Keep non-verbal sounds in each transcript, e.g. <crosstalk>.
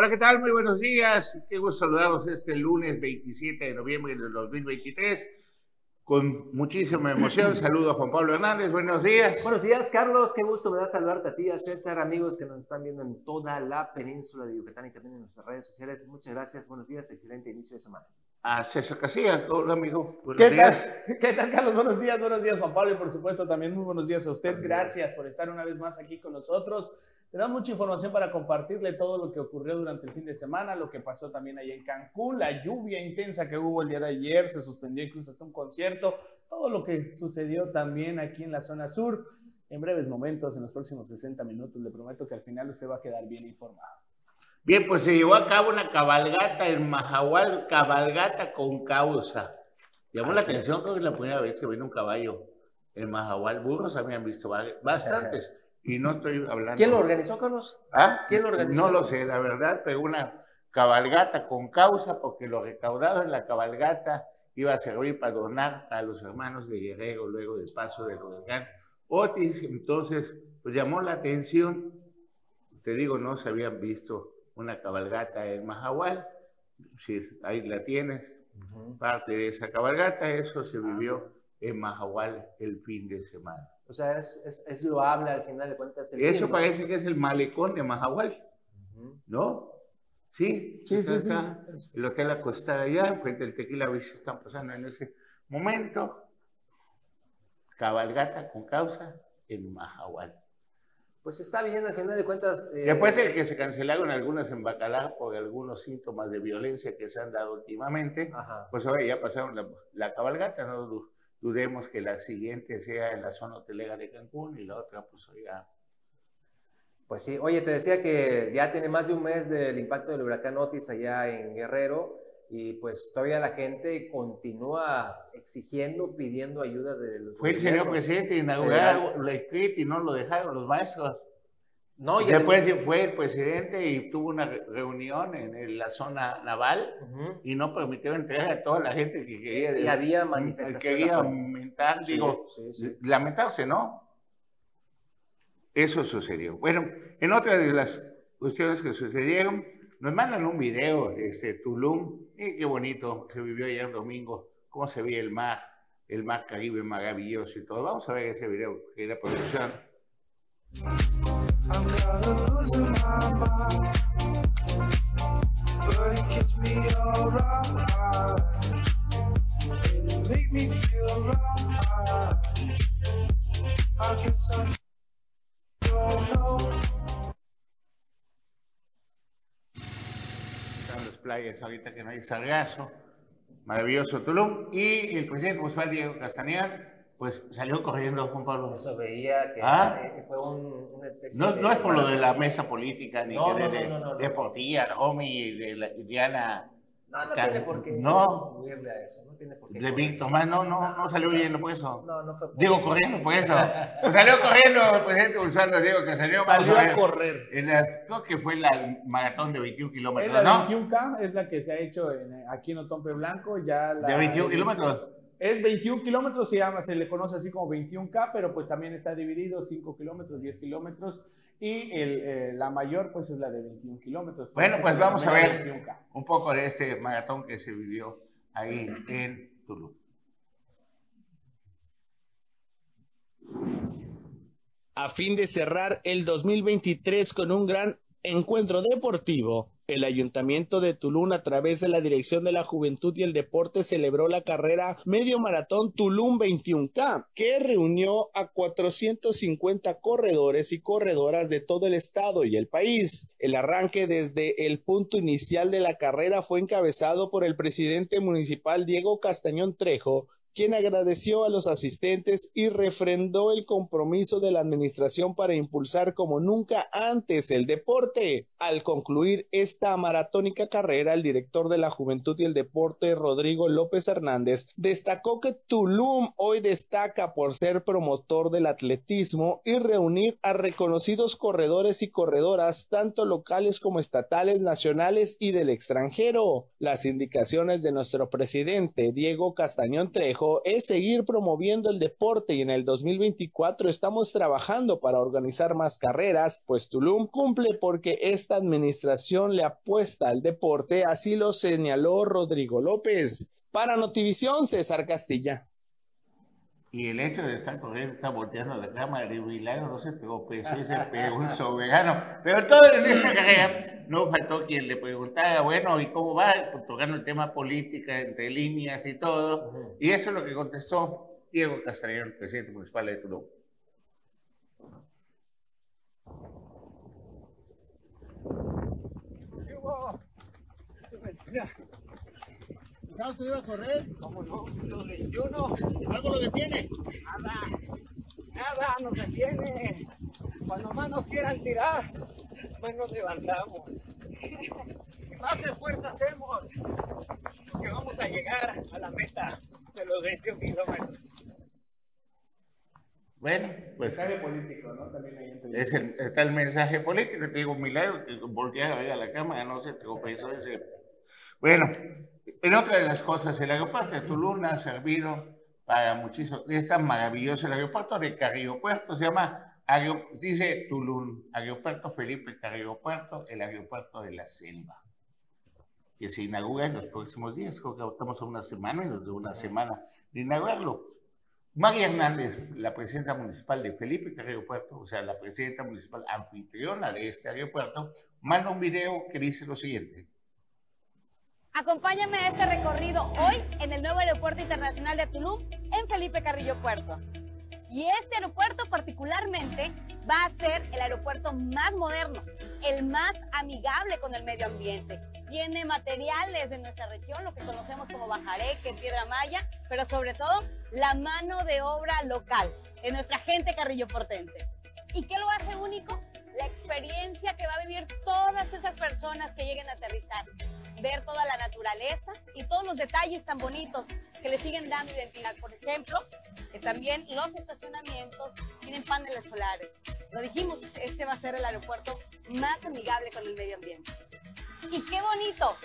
Hola, ¿qué tal? Muy buenos días. Qué gusto saludarlos este lunes 27 de noviembre del 2023. Con muchísima emoción, <clears throat> saludo a Juan Pablo Hernández. Buenos días. Buenos días, Carlos. Qué gusto me da saludarte a ti, a César, amigos que nos están viendo en toda la península de Yucatán y también en nuestras redes sociales. Muchas gracias. Buenos días. Excelente inicio de semana. A César Casilla, hola amigo. Buenos ¿Qué días. tal? ¿Qué tal, Carlos? Buenos días, buenos días, Juan Pablo, y por supuesto también muy buenos días a usted. Gracias por estar una vez más aquí con nosotros. Tenemos mucha información para compartirle todo lo que ocurrió durante el fin de semana, lo que pasó también ahí en Cancún, la lluvia intensa que hubo el día de ayer, se suspendió incluso hasta un concierto, todo lo que sucedió también aquí en la zona sur. En breves momentos, en los próximos 60 minutos, le prometo que al final usted va a quedar bien informado. Bien, pues se llevó a cabo una cabalgata en Mahahual, cabalgata con causa. Llamó la atención, creo que es la primera vez que viene un caballo en Mahahual. Burros habían visto bastantes. <laughs> Y no estoy hablando. ¿Quién lo organizó, Carlos? ¿Ah? ¿Quién lo organizó? No lo sé, la verdad, pero una cabalgata con causa, porque lo recaudado en la cabalgata iba a servir para donar a los hermanos de Guerrero luego del paso del huracán Otis. Entonces, pues llamó la atención. Te digo, no se habían visto una cabalgata en Mahahual. Sí, ahí la tienes. Parte de esa cabalgata, eso se vivió en Mahahual el fin de semana. O sea, es, es, es loable al final de cuentas. El Eso parece que es el malecón de Mahahual, ¿no? Sí, sí, sí, sí. El hotel acostado allá, frente al tequila, a están pasando en ese momento. Cabalgata con causa en Mahahual. Pues está bien, al final de cuentas. Eh, Después el que se cancelaron algunas en Bacalá por algunos síntomas de violencia que se han dado últimamente, pues ahora ya pasaron la, la cabalgata, no dudemos que la siguiente sea en la zona hotelera de Cancún y la otra, pues oiga. Pues sí, oye, te decía que ya tiene más de un mes del impacto del huracán Otis allá en Guerrero y pues todavía la gente continúa exigiendo, pidiendo ayuda de los. Fue el señor presidente inaugurar la y no lo dejaron los maestros. No, Después fue el presidente y tuvo una reunión en la zona naval y no permitió entregar a toda la gente que quería. Y había manifestaciones. Quería aumentar, digo, lamentarse, ¿no? Eso sucedió. Bueno, en otra de las cuestiones que sucedieron, nos mandan un video de este, Tulum. Y qué bonito se vivió ayer el domingo, cómo se veía el mar, el mar Caribe maravilloso y todo. Vamos a ver ese video que era producción. Playas ahorita que no hay sargazo. Maravilloso Tulum. Y el presidente José Diego Castañeda pues salió corriendo Juan Pablo. Eso veía que, ¿Ah? fue un, una especie no, de... No es por lo de la mesa política, ni que de, de, de Portilla, Romy, de la, Diana... No, no tiene por qué no, huirle a eso, no tiene por qué. De Víctor, no, no, no salió huyendo por eso. No, no fue por Digo, corriendo por eso. <laughs> pues salió corriendo el presidente Gonzalo Diego, que salió... Salió a, correr. En la, creo que fue la maratón de 21 kilómetros, ¿no? La 21K es la que se ha hecho en, aquí en Otompe Blanco, ya la... ¿De 21 kilómetros? Es 21 kilómetros, se llama, se le conoce así como 21K, pero pues también está dividido 5 kilómetros, 10 kilómetros y el, eh, la mayor pues es la de 21 kilómetros. Bueno, pues vamos a ver un poco de este maratón que se vivió ahí en Tulum. A fin de cerrar el 2023 con un gran encuentro deportivo, el Ayuntamiento de Tulum, a través de la Dirección de la Juventud y el Deporte, celebró la carrera Medio Maratón Tulum 21K, que reunió a 450 corredores y corredoras de todo el estado y el país. El arranque desde el punto inicial de la carrera fue encabezado por el presidente municipal Diego Castañón Trejo, quien agradeció a los asistentes y refrendó el compromiso de la administración para impulsar como nunca antes el deporte. Al concluir esta maratónica carrera, el director de la Juventud y el Deporte, Rodrigo López Hernández, destacó que Tulum hoy destaca por ser promotor del atletismo y reunir a reconocidos corredores y corredoras, tanto locales como estatales, nacionales y del extranjero. Las indicaciones de nuestro presidente, Diego Castañón Trejo, es seguir promoviendo el deporte y en el 2024 estamos trabajando para organizar más carreras, pues Tulum cumple porque esta administración le apuesta al deporte, así lo señaló Rodrigo López. Para Notivisión, César Castilla. Y el hecho de estar corriendo, estar volteando la cámara de Milagro, no se pegó peso y se pegó un soberano. Pero todo en esta carrera no faltó quien le preguntara, bueno, ¿y cómo va? Pues, tocando el tema política, entre líneas y todo. Y eso es lo que contestó Diego Castellón, presidente municipal de Tulum. ¿Sabes que iba a correr? ¿Cómo no? Los 21. ¿Algo lo detiene? Nada. Nada nos detiene. Cuando más nos quieran tirar, más nos levantamos. Más esfuerzo hacemos. Porque vamos a llegar a la meta de los 21 kilómetros. Bueno, pues. Mensaje político, ¿no? También ahí es el, está el mensaje político. Te digo, milagro, que voltear a ver a la cámara, no se te pensó ese. Bueno, en otra de las cosas, el aeropuerto de Tulum ha servido para muchísimo. Es tan maravilloso el aeropuerto de Carrillo Puerto, se llama, dice Tulum, Aeropuerto Felipe Carrillo Puerto, el aeropuerto de la selva, que se inaugura en los próximos días. Creo que estamos a una semana, y nos de una semana de inaugurarlo. María Hernández, la presidenta municipal de Felipe Carrillo Puerto, o sea, la presidenta municipal anfitriona de este aeropuerto, manda un video que dice lo siguiente. Acompáñame a este recorrido hoy en el nuevo Aeropuerto Internacional de Tulum en Felipe Carrillo Puerto. Y este aeropuerto particularmente va a ser el aeropuerto más moderno, el más amigable con el medio ambiente. Tiene materiales de nuestra región, lo que conocemos como bajareque, piedra maya, pero sobre todo la mano de obra local de nuestra gente carrilloportense. ¿Y qué lo hace único? La experiencia que va a vivir todas esas personas que lleguen a aterrizar ver toda la naturaleza y todos los detalles tan bonitos que le siguen dando identidad. Por ejemplo, que también los estacionamientos tienen paneles solares. Lo dijimos, este va a ser el aeropuerto más amigable con el medio ambiente. Y qué bonito,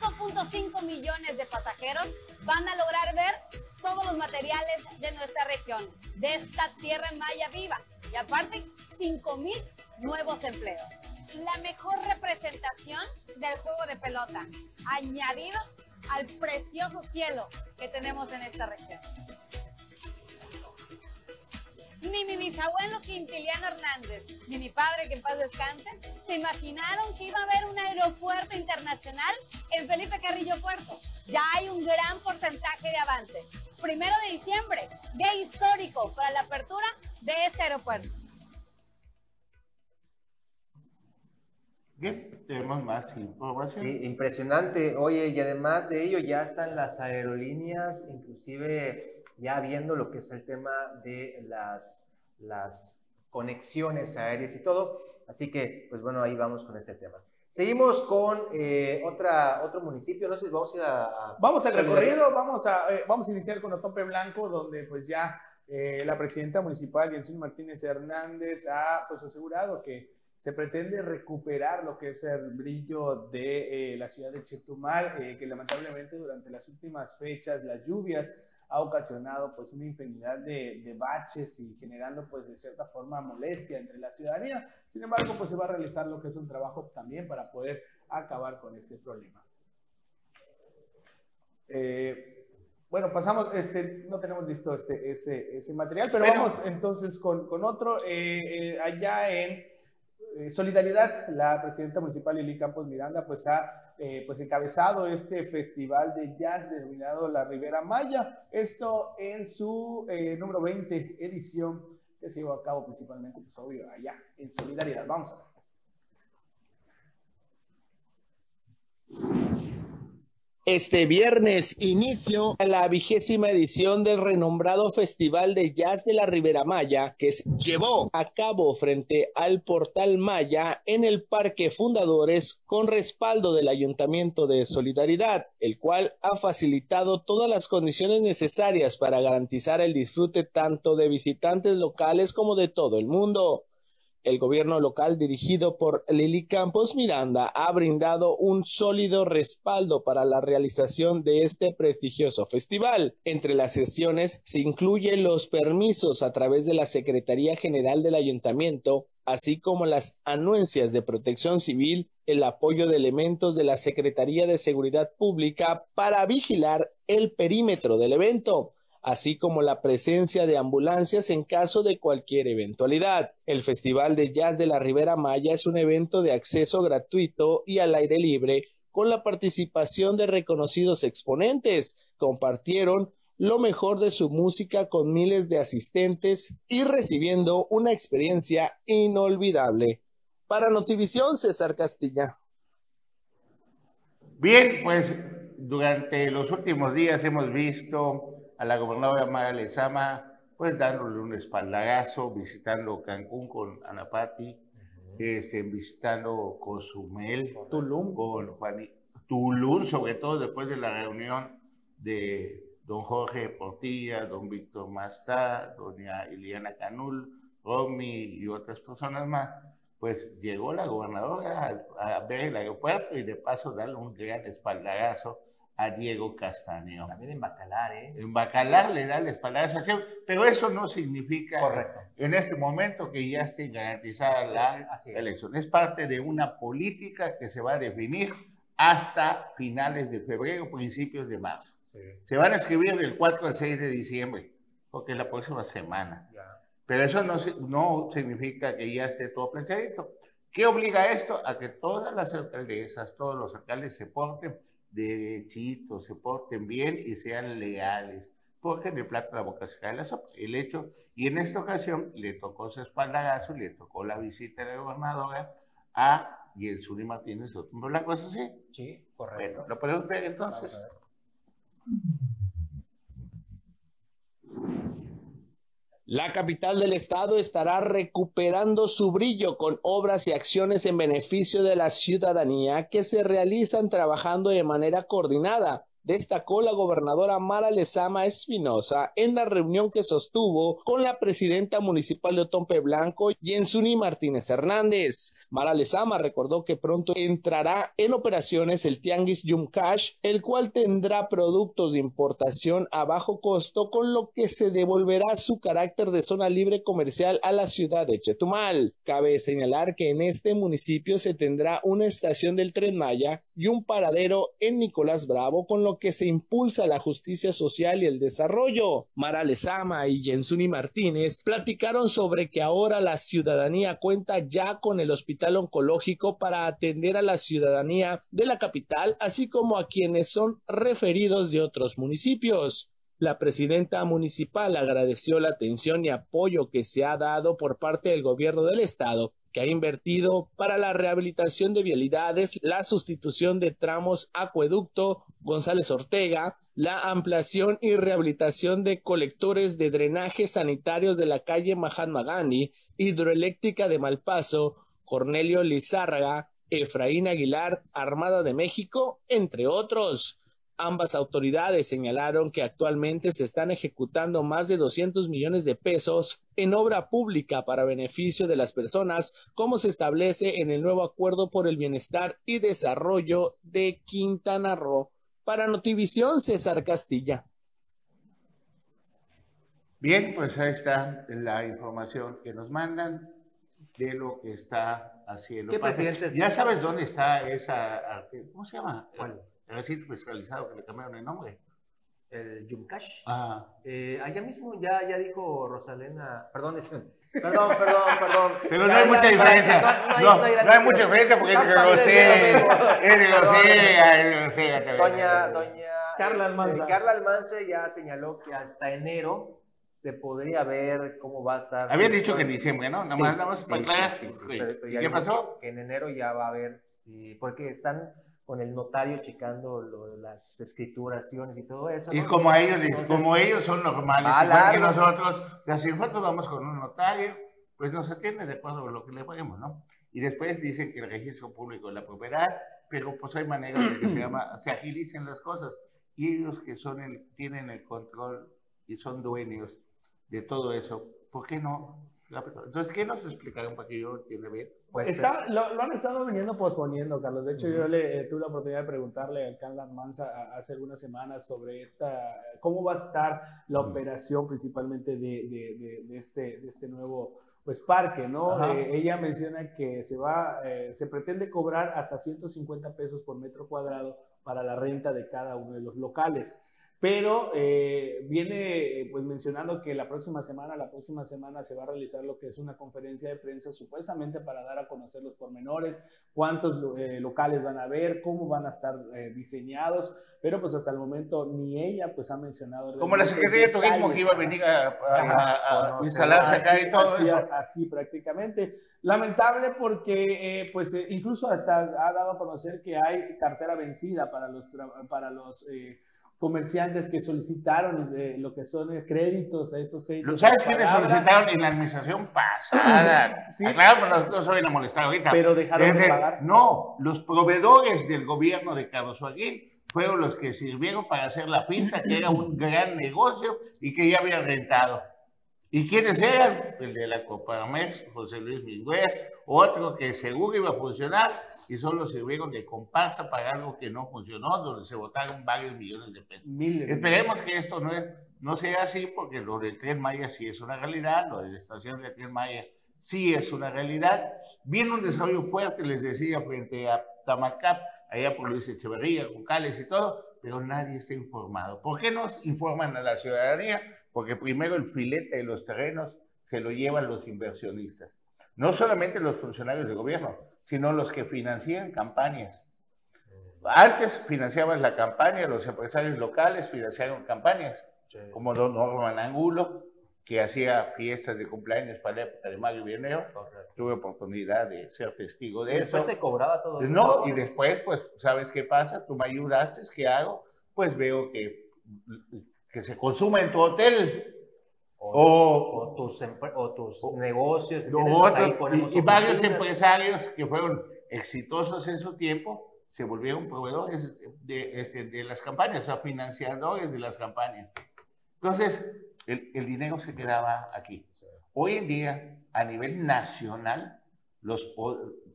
5.5 millones de pasajeros van a lograr ver todos los materiales de nuestra región, de esta tierra maya viva. Y aparte, 5 mil nuevos empleos la mejor representación del juego de pelota, añadido al precioso cielo que tenemos en esta región. Ni mi bisabuelo Quintiliano Hernández, ni mi padre, que en paz descanse, se imaginaron que iba a haber un aeropuerto internacional en Felipe Carrillo Puerto. Ya hay un gran porcentaje de avance. Primero de diciembre, día histórico para la apertura de este aeropuerto. Tenemos más información. Sí, impresionante. Oye, y además de ello ya están las aerolíneas, inclusive ya viendo lo que es el tema de las, las conexiones aéreas y todo. Así que, pues bueno, ahí vamos con ese tema. Seguimos con eh, otra, otro municipio, no sé, vamos a... vamos al recorrido, vamos a, eh, vamos a iniciar con Otompe Blanco, donde pues ya eh, la presidenta municipal, Jensine Martínez Hernández, ha pues asegurado que se pretende recuperar lo que es el brillo de eh, la ciudad de Chetumal, eh, que lamentablemente durante las últimas fechas, las lluvias, ha ocasionado pues una infinidad de, de, baches y generando pues de cierta forma molestia entre la ciudadanía. Sin embargo, pues se va a realizar lo que es un trabajo también para poder acabar con este problema. Eh, bueno, pasamos, este, no tenemos listo este, ese, ese material, pero vamos entonces con, con otro. allá en eh, solidaridad, la presidenta municipal Lili Campos Miranda pues ha eh, pues encabezado este festival de jazz denominado La Ribera Maya, esto en su eh, número 20 edición que se llevó a cabo principalmente pues obvio allá en Solidaridad. Vamos a ver. Este viernes inicio la vigésima edición del renombrado Festival de Jazz de la Ribera Maya que se llevó a cabo frente al Portal Maya en el Parque Fundadores con respaldo del Ayuntamiento de Solidaridad, el cual ha facilitado todas las condiciones necesarias para garantizar el disfrute tanto de visitantes locales como de todo el mundo. El gobierno local dirigido por Lili Campos Miranda ha brindado un sólido respaldo para la realización de este prestigioso festival. Entre las sesiones se incluyen los permisos a través de la Secretaría General del Ayuntamiento, así como las anuencias de protección civil, el apoyo de elementos de la Secretaría de Seguridad Pública para vigilar el perímetro del evento así como la presencia de ambulancias en caso de cualquier eventualidad. El Festival de Jazz de la Ribera Maya es un evento de acceso gratuito y al aire libre con la participación de reconocidos exponentes. Compartieron lo mejor de su música con miles de asistentes y recibiendo una experiencia inolvidable. Para Notivisión, César Castilla. Bien, pues durante los últimos días hemos visto a la gobernadora Mara Lezama, pues dándole un espaldarazo, visitando Cancún con Anapati, este, visitando Cozumel, Tulum. con Juan, Tulum, sobre todo después de la reunión de don Jorge Portilla, don Víctor Mastá, doña Iliana Canul, Romy y otras personas más, pues llegó la gobernadora a, a ver el aeropuerto y de paso darle un gran espaldarazo a Diego Castaño. También en Bacalar, ¿eh? En Bacalar le da el espaldarazo a Cheo, pero eso no significa Correcto. en este momento que ya esté garantizada la Así es. elección. Es parte de una política que se va a definir hasta finales de febrero, principios de marzo. Sí. Se van a escribir del 4 al 6 de diciembre, porque es la próxima semana. Ya. Pero eso no, no significa que ya esté todo planchadito. ¿Qué obliga esto? A que todas las alcaldesas, todos los alcaldes se porten derechitos, se porten bien y sean leales. Porque el plato de la boca se cae la sopa. El hecho, y en esta ocasión le tocó su espaldarazo, le tocó la visita de la gobernadora a Yelsuri Martínez Otumbo Blanco. ¿Es así? Sí, correcto. Bueno, ¿lo podemos ver entonces? Vamos a ver. La capital del estado estará recuperando su brillo con obras y acciones en beneficio de la ciudadanía que se realizan trabajando de manera coordinada. Destacó la gobernadora Mara Lezama Espinosa en la reunión que sostuvo con la presidenta municipal de Otompe Blanco, Jensuni Martínez Hernández. Mara Lezama recordó que pronto entrará en operaciones el Tianguis Yumcash, el cual tendrá productos de importación a bajo costo, con lo que se devolverá su carácter de zona libre comercial a la ciudad de Chetumal. Cabe señalar que en este municipio se tendrá una estación del Tren Maya y un paradero en Nicolás Bravo, con lo que se impulsa la justicia social y el desarrollo. Mara Lezama y Jensuni Martínez platicaron sobre que ahora la ciudadanía cuenta ya con el hospital oncológico para atender a la ciudadanía de la capital, así como a quienes son referidos de otros municipios. La presidenta municipal agradeció la atención y apoyo que se ha dado por parte del gobierno del estado que ha invertido para la rehabilitación de vialidades, la sustitución de tramos acueducto González Ortega, la ampliación y rehabilitación de colectores de drenaje sanitarios de la calle Mahatma Gandhi, hidroeléctrica de Malpaso, Cornelio Lizárraga, Efraín Aguilar, Armada de México, entre otros. Ambas autoridades señalaron que actualmente se están ejecutando más de 200 millones de pesos en obra pública para beneficio de las personas, como se establece en el nuevo Acuerdo por el Bienestar y Desarrollo de Quintana Roo. Para Notivisión, César Castilla. Bien, pues ahí está la información que nos mandan de lo que está haciendo. ¿Qué presidentes? Ya sabes dónde está esa, ¿cómo se llama? ¿Cuál? El recinto fiscalizado que le cambiaron el nombre. El Yumcash. Ah, Eh, allá mismo ya, ya dijo Rosalena. Perdón, es- <laughs> perdón, perdón, perdón. pero no hay mucha diferencia. No, no hay- mucha diferencia porque es mismo. Es grosera, es también. Doña, doña Carla este, Almanza. Carla Almanza ya señaló que hasta enero se podría ver cómo va a estar. Habían dicho que en diciembre, ¿no? Nada Sí, más, nada más sí, sí, sí, sí, Sí. pero- pero ¿Y ya qué pasó? Que en enero ya va a ver si. Porque están con el notario checando lo las escrituraciones y todo eso. Y ¿no? como ellos, Entonces, como ellos son normales, va igual que nosotros, o sea, si nosotros vamos con un notario, pues nos atiende de acuerdo a lo que le paguemos, ¿no? Y después dicen que el registro público es la propiedad, pero pues hay maneras de que se, llama, se agilicen las cosas. Y ellos que son el, tienen el control y son dueños de todo eso, ¿por qué no Entonces, ¿qué nos explicaron para que yo entienda bien? Pues, Está, lo, lo, han estado viniendo posponiendo, Carlos. De hecho, yo le eh, tuve la oportunidad de preguntarle al Carlos Manza hace algunas semanas sobre esta, cómo va a estar la operación principalmente de, de, de, este, de este nuevo pues parque, ¿no? Eh, ella menciona que se va, eh, se pretende cobrar hasta 150 pesos por metro cuadrado para la renta de cada uno de los locales pero eh, viene pues mencionando que la próxima semana, la próxima semana se va a realizar lo que es una conferencia de prensa supuestamente para dar a conocer los pormenores, cuántos eh, locales van a haber, cómo van a estar eh, diseñados, pero pues hasta el momento ni ella pues ha mencionado. Como la Secretaría de Turismo que iba a venir a, instalarse acá y todo así, eso. Así prácticamente. Lamentable porque pues incluso hasta ha dado a conocer que hay cartera vencida para los, para los comerciantes que solicitaron eh, lo que son eh, créditos a estos créditos. ¿Sabes quiénes solicitaron en la administración pasada? <laughs> sí. Claro, no, no se vayan a molestar ahorita. Pero dejaron de pagar. No, los proveedores del gobierno de Carlos Joaquín fueron los que sirvieron para hacer la pinta, que era un gran negocio y que ya había rentado. ¿Y quiénes eran? El de la Coparmex, José Luis Miguel, otro que seguro iba a funcionar y solo sirvieron de comparsa para algo que no funcionó, donde se votaron varios millones de pesos. Esperemos que esto no, es, no sea así, porque lo del Tren Maya sí es una realidad, lo de la estación de Tren Maya sí es una realidad. Viene un desarrollo fuerte, les decía, frente a Tamarcap, allá por Luis Echeverría, Cales y todo, pero nadie está informado. ¿Por qué nos informan a la ciudadanía? Porque primero el filete de los terrenos se lo llevan los inversionistas. No solamente los funcionarios del gobierno, sino los que financian campañas. Antes financiaban la campaña, los empresarios locales financiaron campañas, como Don Norman Angulo, que hacía fiestas de cumpleaños para la época de Mario Bieneo. Tuve oportunidad de ser testigo de ¿Y eso. después se cobraba todo eso. No, y después, pues, ¿sabes qué pasa? Tú me ayudaste, ¿qué hago? Pues veo que, que se consume en tu hotel o, tus, o tus negocios. y, varios empresarios que fueron exitosos en su tiempo se volvieron proveedores de, este, de las campañas, o sea, financiadores de las campañas. Entonces, el, el dinero se quedaba aquí. Hoy en día, a nivel nacional, los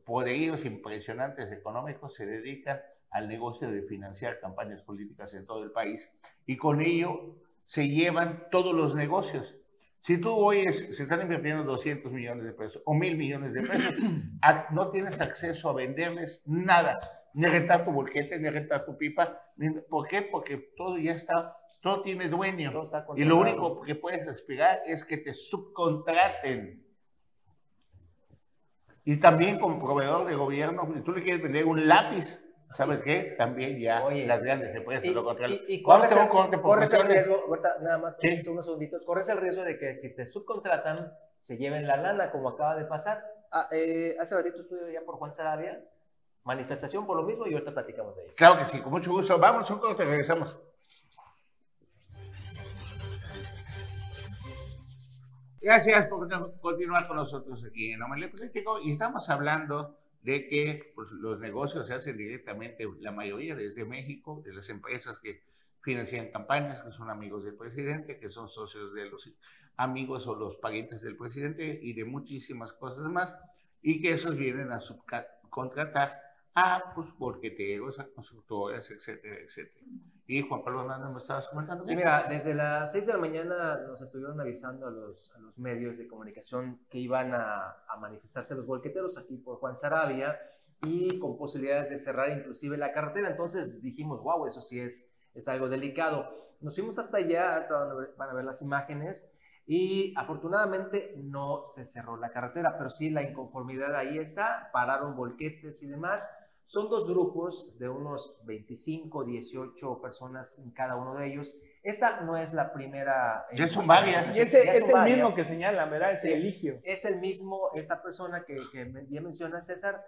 poderíos impresionantes económicos se dedican al negocio de financiar campañas políticas en todo el país y con ello se llevan todos los negocios. Si tú oyes, se están invirtiendo 200 millones de pesos o mil millones de pesos, <clears throat> no tienes acceso a venderles nada, ni rentar tu bolquete, ni rentar tu pipa. ¿Por qué? Porque todo ya está, todo tiene dueño. y lo único que puedes aspirar es que te subcontraten. Y también como proveedor de gobierno, si tú le quieres vender un lápiz, ¿Sabes qué? También ya las grandes empresas lo controlan. Y, y corres, el, corres el riesgo, ahorita nada más unos segunditos, corres el riesgo de que si te subcontratan, se lleven la lana, como acaba de pasar. Ah, eh, hace ratito estuve ya por Juan Sarabia, manifestación por lo mismo y ahorita platicamos de ello. Claro que sí, con mucho gusto. Vamos, un corte, regresamos. Gracias por continuar con nosotros aquí en Omelet Político y estamos hablando de que pues, los negocios se hacen directamente, la mayoría desde México, de las empresas que financian campañas, que son amigos del presidente, que son socios de los amigos o los parientes del presidente y de muchísimas cosas más, y que esos vienen a subcontratar a pues, bolqueteros, a constructoras, etcétera, etcétera. Y Juan Pablo Hernández me estabas comentando. Sí, mira, desde las 6 de la mañana nos estuvieron avisando a los, a los medios de comunicación que iban a, a, manifestarse los bolqueteros aquí por Juan Sarabia y con posibilidades de cerrar inclusive la carretera. Entonces dijimos, wow, eso sí es, es algo delicado. Nos fuimos hasta allá, van a ver las imágenes, y afortunadamente no se cerró la carretera, pero sí la inconformidad ahí está, pararon volquetes y demás. Son dos grupos de unos 25, 18 personas en cada uno de ellos. Esta no es la primera. Ya son varias. Y ese es el mismo que señalan, ¿verdad? Es el Eligio. Es el mismo, esta persona que, que ya menciona César,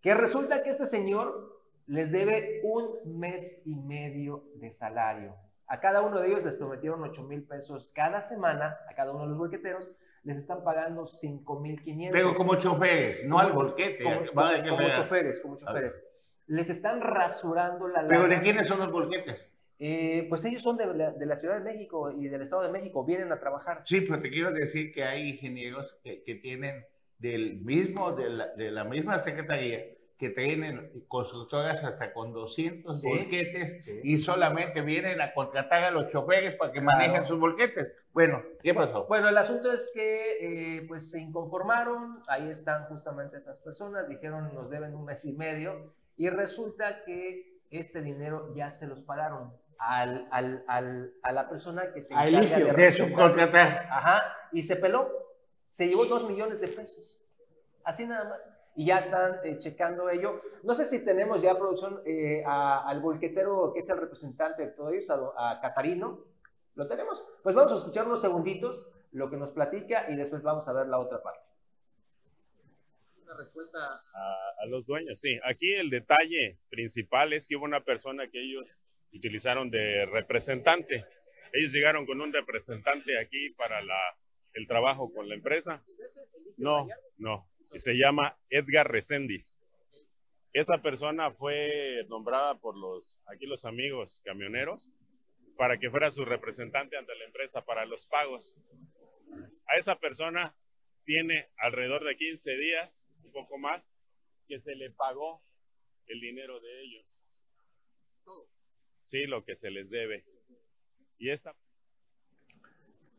que resulta que este señor les debe un mes y medio de salario. A cada uno de ellos les prometieron 8 mil pesos cada semana, a cada uno de los bolqueteros, les están pagando 5 mil 500. Pero como choferes, no al bolquete. Como, choferes, como choferes les están rasurando la lana. ¿Pero de quiénes son los bolquetes? eh, pues ellos son de la, de la, Ciudad de México y del Estado de México, vienen a trabajar. Sí, pero te quiero decir que hay ingenieros que, que tienen del mismo, de la, de la misma secretaría, que tienen constructoras hasta con 200 Sí, volquetes sí. y solamente vienen a contratar a los choferes para que Claro. manejen sus volquetes. Bueno, ¿qué pasó? Bueno, el asunto es que eh, pues se inconformaron, ahí están justamente estas personas, dijeron nos deben un mes y medio y resulta que este dinero ya se los pagaron al, al, al- a la persona que se encarga. De representar. subcontratar. Ajá, y se peló, se llevó dos millones de pesos, así nada más. Y ya están eh, checando ello. No sé si tenemos ya producción eh, a- al volquetero que es el representante de todos ellos, a, a Catarino. ¿Lo tenemos? Pues vamos a escuchar unos segunditos lo que nos platica y después vamos a ver la otra parte. Una respuesta. a, a los dueños. Sí, aquí el detalle principal es que hubo una persona que ellos utilizaron de representante. Ellos llegaron con un representante aquí para la, el trabajo con la empresa. No, no. Y se llama Edgar Reséndiz. Esa persona fue nombrada por los, aquí los amigos camioneros para que fuera su representante ante la empresa para los pagos. A esa persona tiene alrededor de 15 días, un poco más, que se le pagó el dinero de ellos. Sí, lo que se les debe. Y esta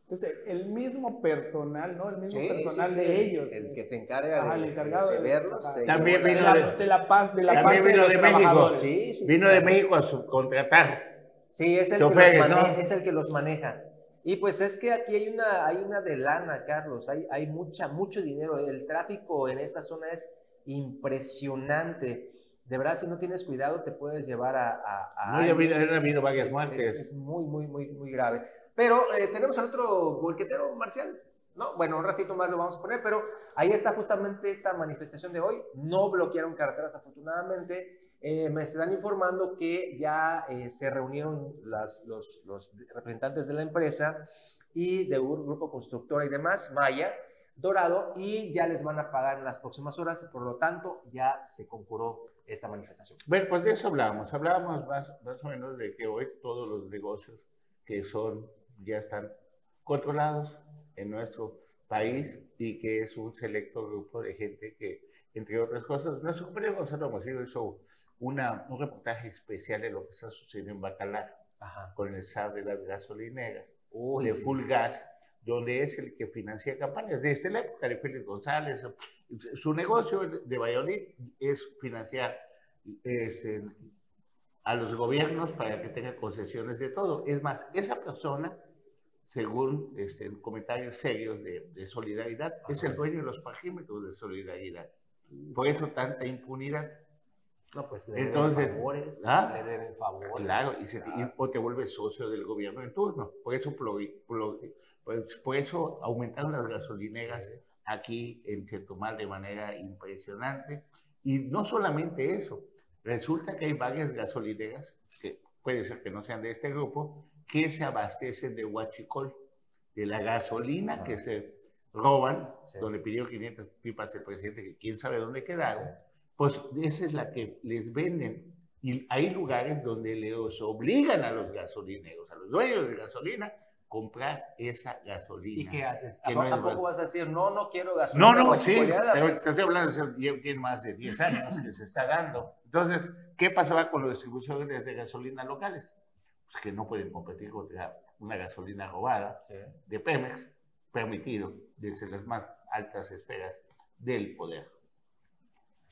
Entonces, el mismo personal, ¿no? El mismo Sí, personal sí, sí, de ellos. El que se encarga Ajá, de, el encargado de de- verlos. ajá. se También vino la, de la paz, de la También parte vino de México. trabajadores. Sí, sí, Vino sí. de México a subcontratar. Sí, es el, que los maneja, ¿no? es el que los maneja. Y pues es que aquí hay una, hay una de lana, Carlos, hay, hay mucha, mucho dinero. El tráfico en esta zona es impresionante. De verdad, si no tienes cuidado, te puedes llevar a... a- a No, ya alguien. ha habido varias es, muertes. es- es muy, muy, muy, muy grave. Pero eh, tenemos al otro volquetero, Marcial. ¿no? Bueno, un ratito más lo vamos a poner, pero ahí está justamente esta manifestación de hoy. No bloquearon carreteras, afortunadamente. Eh, me están informando que ya eh, se reunieron las- los, los representantes de la empresa y de un grupo constructora y demás, Maya, Dorado, y ya les van a pagar en las próximas horas, por lo tanto, ya se concuró esta manifestación. Bueno, pues de eso hablábamos. Hablábamos más, más o menos de que hoy todos los negocios que son, ya están controlados en nuestro país y que es un selecto grupo de gente que, entre otras cosas, nuestro compañero Gonzalo Macido hizo una, un reportaje especial de lo que está sucediendo en Bacalar Ajá. con el SAR de las gasolineras, Uy, de sí. Full Gas, donde es el que financia campañas. Desde la época de Félix González, su negocio de Valladolid es financiar este, a los gobiernos para que tengan concesiones de todo. Es más, esa persona, según este, comentarios serios de, de solidaridad, es el dueño de los parquímetros de solidaridad. Por eso tanta impunidad. No, pues le Entonces, deben favores, ¿ah? le favores. Claro, y, se- y- o te vuelves socio del gobierno en turno. Por eso, plo- plo- pues, por eso aumentaron las gasolineras Sí. aquí en Chetumal de manera impresionante. Y no solamente eso, resulta que hay varias gasolineras, que puede ser que no sean de este grupo, que se abastecen de huachicol, de la gasolina que se roban, Sí. donde pidió 500 pipas el presidente, que quién sabe dónde quedaron, Sí. Pues esa es la que les venden. Y hay lugares donde les obligan a los gasolineros, a los dueños de gasolina, comprar esa gasolina. ¿Y qué haces? ¿A no tampoco vas a decir, no, no quiero gasolina No, no, sí, pero Pues, estoy hablando, tiene más de 10 años que se está dando. Entonces, ¿qué pasaba con los distribuidores de gasolina locales? Pues que no pueden competir contra una gasolina robada sí. de Pemex, permitido desde las más altas esferas del poder.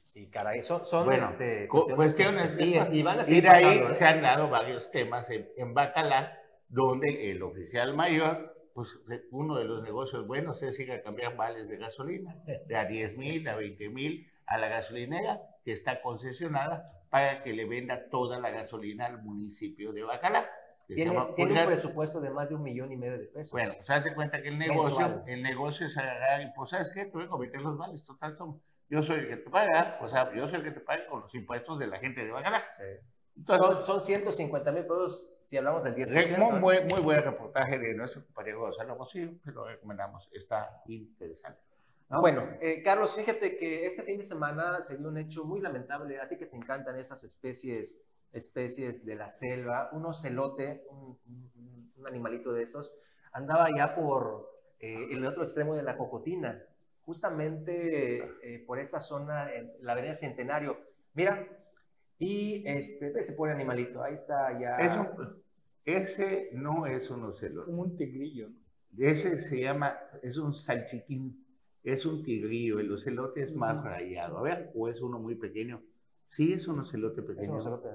Sí, caray, son, son Bueno, este, cu- cuestiones. que siguen y van a y seguir de ahí pasando, ¿eh? se han dado varios temas en, en Bacalar, donde el oficial mayor, pues uno de los negocios buenos es ir a cambiar vales de gasolina, de a 10 mil, a 20 mil, a la gasolinera que está concesionada para que le venda toda la gasolina al municipio de se Tiene, un presupuesto de más de un millón y medio de pesos. Bueno, se hace cuenta que el negocio, Mensual. el negocio es agarrar y pues, ¿sabes qué? Tú voy a meter los vales, total son. Yo soy el que te paga, o sea, yo soy el que te paga con los impuestos de la gente de Bacalar. Sí. Entonces, son, son 150 mil pesos si hablamos del 10%. Re- muy, muy, muy buen reportaje de nuestro compañero Gonzalo Mosillo, que lo recomendamos, está interesante. ¿no? Bueno, eh, Carlos, fíjate que este fin de semana se dio un hecho muy lamentable. A ti que te encantan esas especies especies de la selva, un ocelote, un, un animalito de esos, andaba ya por eh, el otro extremo de la Cocotina, justamente eh, por esta zona, en la avenida Centenario. Mira, y este, se pone animalito, ahí está ya. ese no es un ocelote. Como un tigrillo. Ese se llama, es un salchiquín, es un tigrillo, el ocelote es más rayado. A ver, o es uno muy pequeño. Sí, es un ocelote pequeño. Es un ocelote,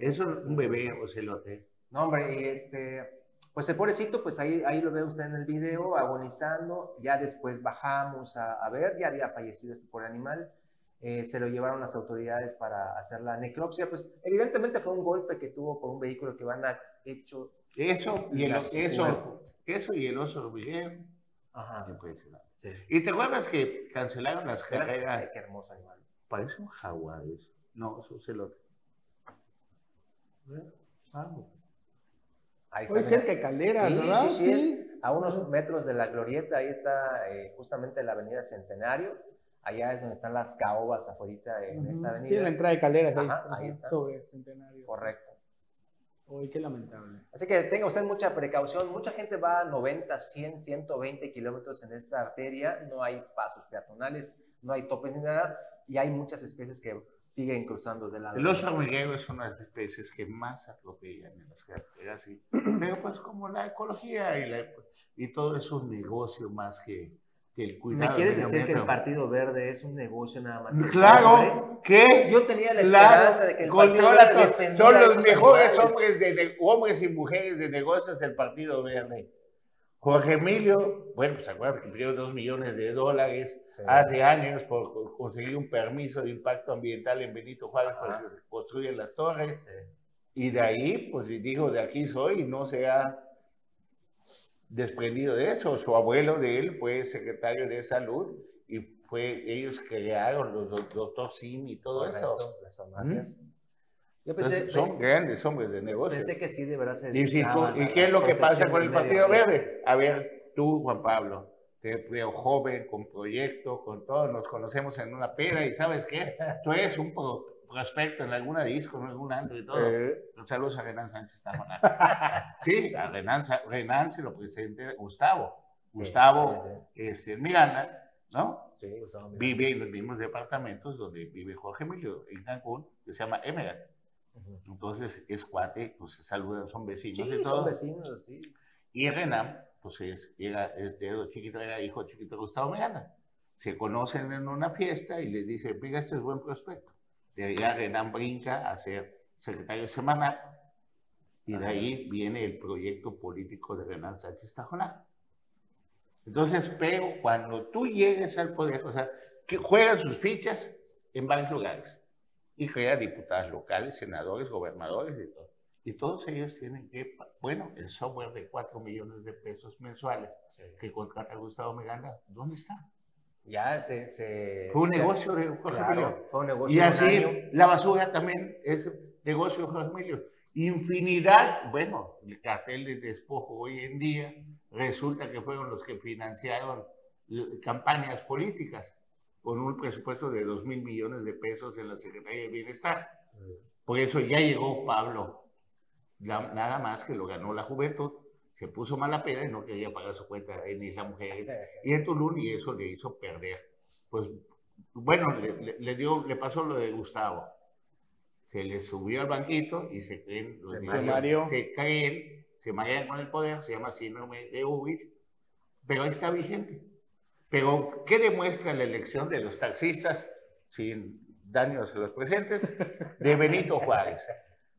Es un, bebé ocelote. No, hombre, y este, pues el pobrecito, pues ahí, ahí lo ve usted en el video, agonizando. Ya después bajamos a, a ver, ya había fallecido este pobre animal. Eh, se lo llevaron las autoridades para hacer la necropsia. Pues evidentemente fue un golpe que tuvo por un vehículo que van a hecho. Eso y el, eso, eso y el oso hormiguero. Ajá. Sí. Y te acuerdas que cancelaron las carreras. Ay, qué hermoso animal. Parece un jaguar eso. No, eso se lo. Vamos. Ahí está, Puede ser que Calderas, sí, ¿verdad? Sí, sí, a unos metros de la glorieta, ahí está eh, justamente la avenida Centenario. Allá es donde están las caobas afuera en esta avenida. Sí, la entrada de Calderas, ahí, ahí está. Sobre Centenario. Correcto. Uy, qué lamentable. Así que tenga usted mucha precaución. Mucha gente va a 90, 100, 120 kilómetros en esta arteria. No hay pasos peatonales, no hay topes ni nada y hay muchas especies que siguen cruzando de lado. El oso hormiguero es una de las especies que más atropellan en las carreteras, <clears throat> pero pues como la ecología y, y todo es un negocio más que, que el cuidado. ¿Me quieres decir que el Partido Verde es un negocio nada más? Claro, que yo tenía la esperanza de que el Partido Verde son los mejores hombres, de, hombres y mujeres de negocios del Partido Verde. Jorge Emilio, bueno, pues acuerdas que pidió dos millones de dólares hace años por conseguir un permiso de impacto ambiental en Benito Juárez para que se construyan las torres. Y de ahí, pues dijo, de aquí soy y no se ha desprendido de eso. Su abuelo de él fue secretario de salud y fue, ellos crearon los doctor Sim y todo eso. Las farmacias. Yo pensé, son grandes hombres de negocio. Pensé que sí, de verdad se ¿Y, ¿Y qué es lo que pasa con el Partido Verde? A ver, tú, Juan Pablo, te veo joven, con proyecto, con todo, nos conocemos en una peda y ¿sabes qué? Tú eres un prospecto en alguna disco, en algún antro y todo. Eh. Saludos a Renan Sánchez <laughs> sí, a Renan, Renan se lo presente Gustavo. Gustavo es en Miranda, ¿no? Sí, Gustavo Vive en los mismos departamentos donde vive Jorge Emilio, en Cancún, que se llama Emerald. Entonces es cuate, pues se saludan, son vecinos sí, son vecinos, sí. Y Renan, pues es, era, el dedo chiquito, era hijo chiquito de Gustavo Miranda. Se conocen en una fiesta y les dice, mira, este es buen prospecto. De ahí Renan brinca a ser secretario semanal y de ahí viene el proyecto político de Renan Sánchez Tajoná. Entonces, pero cuando tú llegues al poder, o sea, que juegan sus fichas en varios lugares y crea diputados locales, senadores, gobernadores y todo. Y todos ellos tienen que, bueno, el software de 4 millones de pesos mensuales que contrata Gustavo Meganda, ¿dónde está? Ya se... se fue un negocio de Jorge Emilio. Fue un negocio Y así la basura también es negocio de Jorge Emilio. Infinidad, bueno, el cartel de despojo hoy en día resulta que fueron los que financiaron campañas políticas con un presupuesto de 2 mil millones de pesos en la Secretaría de Bienestar. Por eso ya llegó Pablo, nada más que lo ganó la juventud, se puso mala peda y no quería pagar su cuenta en Isla Mujer y en Tulum y eso le hizo perder. Pues bueno, le, dio, le pasó lo de Gustavo. Se le subió al banquito y se creen, se, se mareó. Se creen, se marean con el poder, se llama síndrome de Ubik, pero ahí está vigente. Pero, ¿qué demuestra la elección de los taxistas, sin daños a los presentes, de Benito Juárez?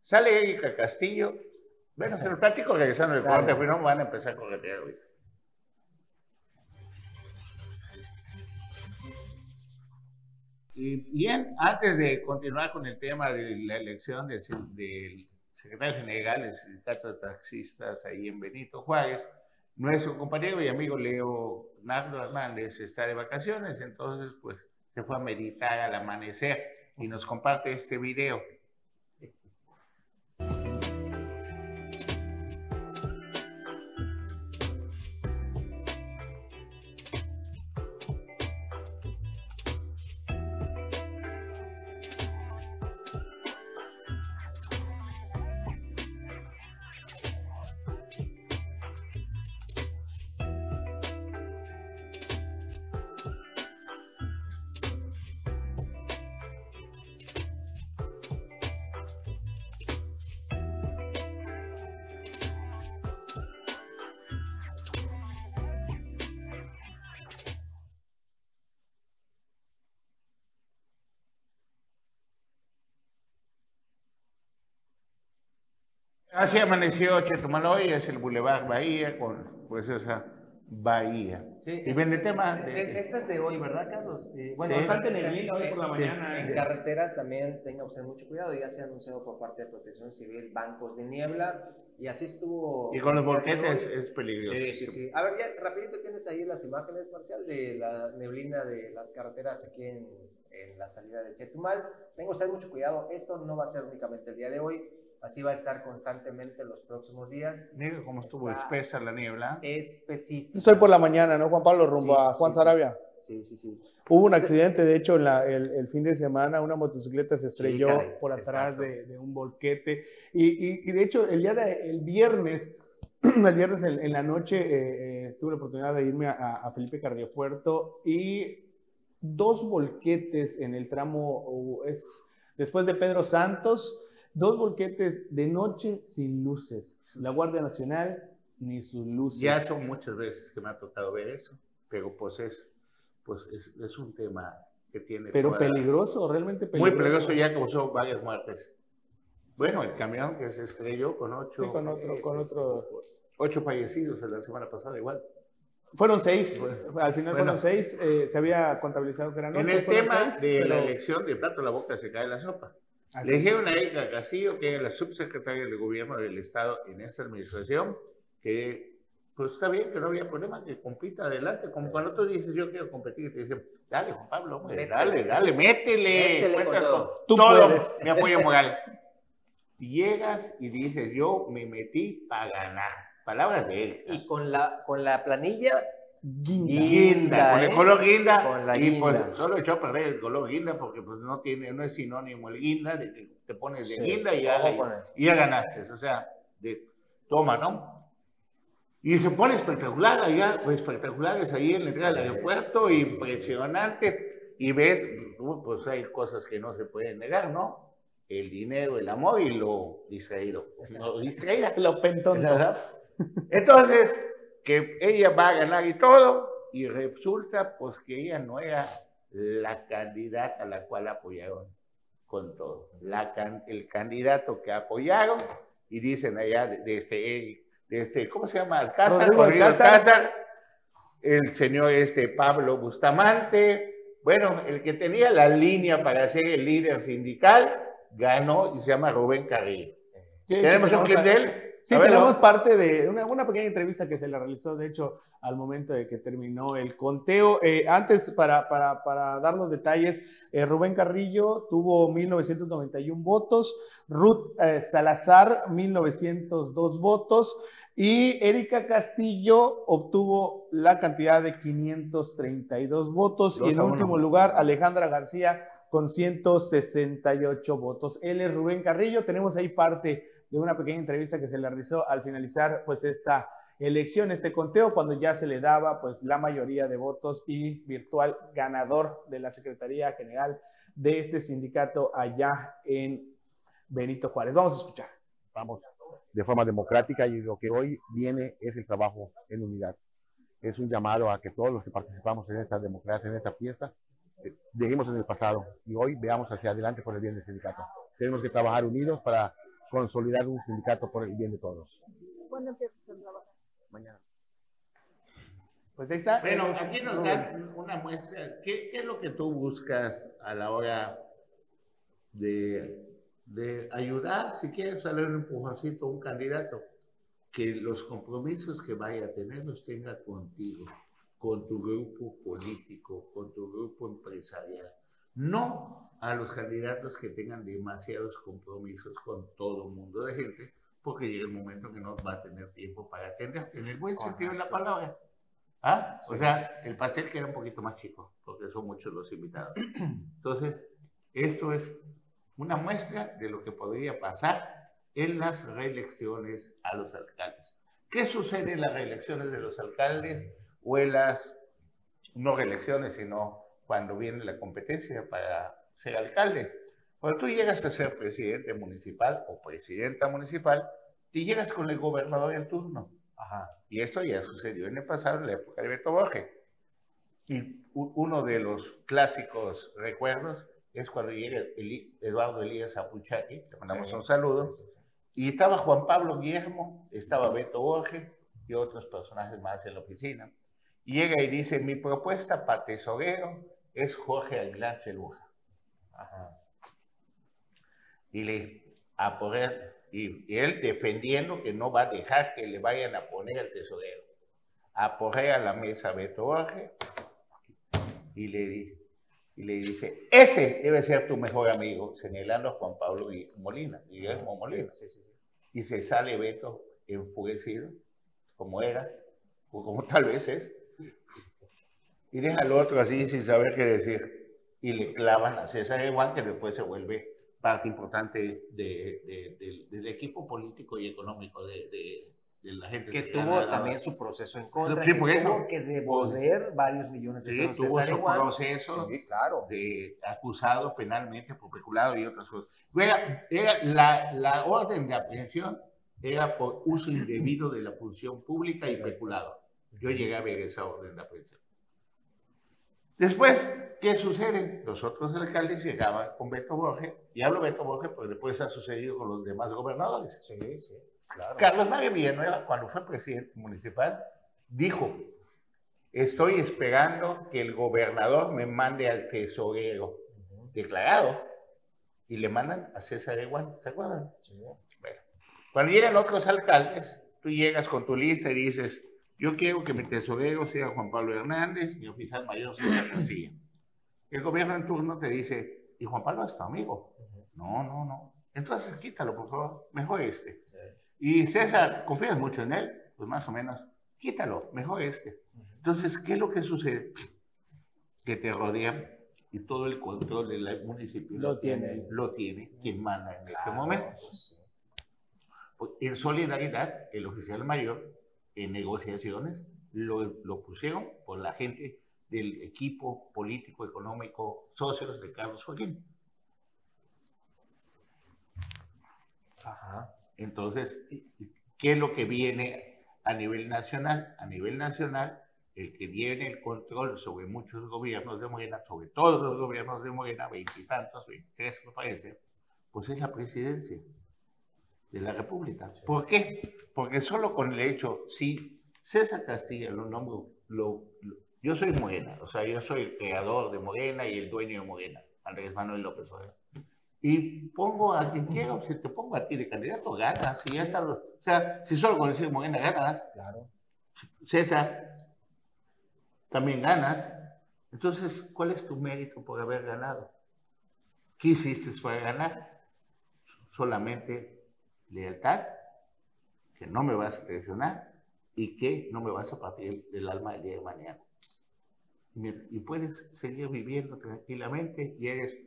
Sale Erika Castillo. Bueno, se lo platico regresando del corte, pero no van a empezar a corretear hoy. Y bien, antes de continuar con el tema de la elección del, del secretario general del Sindicato de Taxistas ahí en Benito Juárez, nuestro compañero y amigo Leo Nardo Hernández está de vacaciones, entonces pues se fue a meditar al amanecer y nos comparte este video. Así amaneció Chetumal hoy, es el Boulevard Bahía con pues esa Bahía. Sí, y viene el tema Eh, de... Esta es de hoy, ¿verdad, Carlos? Eh, Bueno, Sí. bastante neblina hoy por la en- mañana. En eh. carreteras también tenga usted mucho cuidado. Ya se ha anunciado por parte de Protección Civil bancos de niebla y así estuvo. Y con los volquetes es peligroso. Sí, sí, sí. A ver, ya rapidito tienes ahí las imágenes, Marcial, de la neblina de las carreteras aquí en, en la salida de Chetumal. Tengo que tener mucho cuidado. Esto no va a ser únicamente el día de hoy. Así va a estar constantemente los próximos días. Mira cómo estuvo Está- espesa la niebla. Específico. Estoy por la mañana, ¿no, Juan Pablo? Rumbo Sí, a Juan sí, sí. Sarabia. Sí, sí, sí. Hubo un Sí. accidente, de hecho, en la- el, el fin de semana, una motocicleta se estrelló caray, por atrás de, de un volquete. Y, y- y de hecho, el día de, el viernes, <clears throat> el viernes en, en la noche, eh, eh, tuve la oportunidad de irme a, a Felipe Carrillo Puerto y dos volquetes en el tramo, uh, es después de Pedro Santos, dos volquetes de noche sin luces. La Guardia Nacional ni sus luces. Ya son muchas veces que me ha tocado ver eso, pero pues es, pues es, es un tema que tiene... pero peligroso, realmente peligroso. Muy peligroso, ya causó varias muertes. Bueno, el camión que se estrelló con ocho, Sí, con otro, con otro. ocho fallecidos la semana pasada igual. Fueron seis, Bueno, al final bueno. fueron seis, eh, se había contabilizado que eran ocho. En el tema seis, de la pero- elección de plato la boca se cae la sopa. Así dijeron a Erika Castillo, que es la subsecretaria de gobierno del Estado en esta administración, que pues está bien, que no había problema, que compita adelante. Como cuando tú dices, yo quiero competir, te dicen, dale, Juan Pablo, hombre, Métele. dale, dale, métele. Métele con todo. con Tú todo puedes. mi apoyo moral. Llegas y dices, yo me metí para ganar. Palabras de él. Y con la, con la planilla Guinda. Guinda, con el ¿eh? color guinda. Con la y guinda. pues solo echó a perder el color guinda porque pues no tiene, no es sinónimo el guinda, de que te pones de Sí, guinda y ya, y ya ganaste. O sea, de toma, ¿no? Y se pone espectacular allá, pues, espectaculares ahí en la entrada del aeropuerto, sí, sí, impresionante. Y ves, uh, pues hay cosas que no se pueden negar, ¿no? El dinero, el amor y lo distraído. Lo distraída. <laughs> Lo pentón. ¿Es verdad? Entonces, que ella va a ganar y todo, y resulta pues que ella no era la candidata a la cual apoyaron con todo. La can- el candidato que apoyaron, y dicen allá de, de este, de este, ¿cómo se llama? Alcázar, Rodrigo Alcázar. Alcázar, el señor este Pablo Bustamante, bueno, el que tenía la línea para ser el líder sindical, ganó y se llama Rubén Carrillo. Sí, ¿Tenemos un clip de él? Sí, tenemos parte de una, una pequeña entrevista que se le realizó, de hecho, al momento de que terminó el conteo. Eh, antes, para, para, para dar los detalles, eh, Rubén Carrillo tuvo 1991 votos, Ruth eh, Salazar 1902 votos y Erika Castillo obtuvo la cantidad de 532 votos y en último lugar Alejandra García con 168 votos. Él es Rubén Carrillo, tenemos ahí parte de una pequeña entrevista que se le realizó al finalizar pues esta elección, este conteo, cuando ya se le daba pues la mayoría de votos y virtual ganador de la Secretaría General de este sindicato allá en Benito Juárez. Vamos a escuchar. vamos de forma democrática y lo que hoy viene es el trabajo en unidad. Es un llamado a que todos los que participamos en esta democracia, en esta fiesta, eh, dejemos en el pasado y hoy veamos hacia adelante por el bien del sindicato. Tenemos que trabajar unidos para consolidar un sindicato por el bien de todos. ¿Cuándo empiezas a trabajar? Mañana. Pues ahí está. Bueno, es aquí nos dan una muestra. ¿Qué, qué es lo que tú buscas a la hora de, de ayudar, si quieres darle un empujoncito a un candidato? Que los compromisos que vaya a tener los tenga contigo, con tu grupo político, con tu grupo empresarial. No a los candidatos que tengan demasiados compromisos con todo un mundo de gente, porque llega el momento que no va a tener tiempo para atender, en el buen sentido de la palabra. ¿Ah? O sea, el pastel queda un poquito más chico, porque son muchos los invitados. Entonces, esto es una muestra de lo que podría pasar en las reelecciones a los alcaldes. ¿Qué sucede en las reelecciones de los alcaldes o en las, no reelecciones, sino cuando viene la competencia para ser alcalde? Cuando tú llegas a ser presidente municipal o presidenta municipal, te llegas con el gobernador en turno. Ajá. Y esto ya sucedió en el pasado, en la época de Beto Borges. Y uno de los clásicos recuerdos es cuando llega Eduardo Elías Apuchaki, le mandamos Sí. un saludo, Y estaba Juan Pablo Guillermo, estaba Beto Borges y otros personajes más en la oficina. Y llega y dice, mi propuesta para tesorero es Jorge Aguilar Cheluja. Y le a poner, y, y, él defendiendo que no va a dejar que le vayan a poner el tesorero. Aporré a la mesa Beto Borges y le, y le dice, ese debe ser tu mejor amigo, señalando a Juan Pablo Molina, Guillermo Molina. Sí, sí, sí, y se sale Beto enfurecido, como era, o como tal vez es, y deja al otro así sin saber qué decir. Y le clavan a César Igual, que después se vuelve parte importante de, de, del equipo político y económico de, la gente. Que, tuvo también su proceso en contra, sí, que tuvo que devolver varios millones de sí, pesos. tuvo su proceso sí, claro. de acusado penalmente por peculado y otras cosas. Era, era la, la orden de aprehensión era por uso indebido de la función pública y peculado. Yo llegué a ver esa orden de aprehensión. Después, ¿qué sucede? Los otros alcaldes llegaban con Beto Borges, y hablo Beto Borges porque después ha sucedido con los demás gobernadores. Sí, sí, claro. Carlos Mario Villanueva, cuando fue presidente municipal, dijo, estoy esperando que el gobernador me mande al tesorero declarado, y le mandan a César Eguán, ¿se acuerdan? Sí. Bueno, cuando llegan otros alcaldes, tú llegas con tu lista y dices, yo quiero que mi tesorero sea Juan Pablo Hernández, mi oficial mayor sea García. El gobierno en turno te dice, ¿y Juan Pablo es tu amigo? No, no, no. Entonces quítalo, por favor, mejor este. Y César, ¿confías mucho en él? Pues más o menos, quítalo, mejor este. Entonces, ¿qué es lo que sucede? Que te rodean y todo el control del municipio lo, tiene. Lo tiene quien manda en ese momento. Pues, en solidaridad, el oficial mayor en negociaciones lo, lo, pusieron por la gente del equipo político, económico, socios de Carlos Joaquín. Ajá. Entonces, ¿qué es lo que viene a nivel nacional? A nivel nacional, el que tiene el control sobre muchos gobiernos de Morena, sobre todos los gobiernos de Morena, veintitantos, veintitrés me parece, pues es la presidencia de la República. ¿Por qué? Porque solo con el hecho, si César Castilla lo nombro, lo, yo soy Morena, o sea, yo soy el creador de Morena y el dueño de Morena, Andrés Manuel López Obrador. Y pongo a quien quiera, si te pongo a ti de candidato, ganas. Si ya está, o sea, si solo con decir Morena ganas, claro. César, también ganas. Entonces, ¿cuál es tu mérito por haber ganado? ¿Qué hiciste para ganar? Solamente lealtad, que no me vas a traicionar y que no me vas a partir del alma el día de mañana. Y puedes seguir viviendo tranquilamente y eres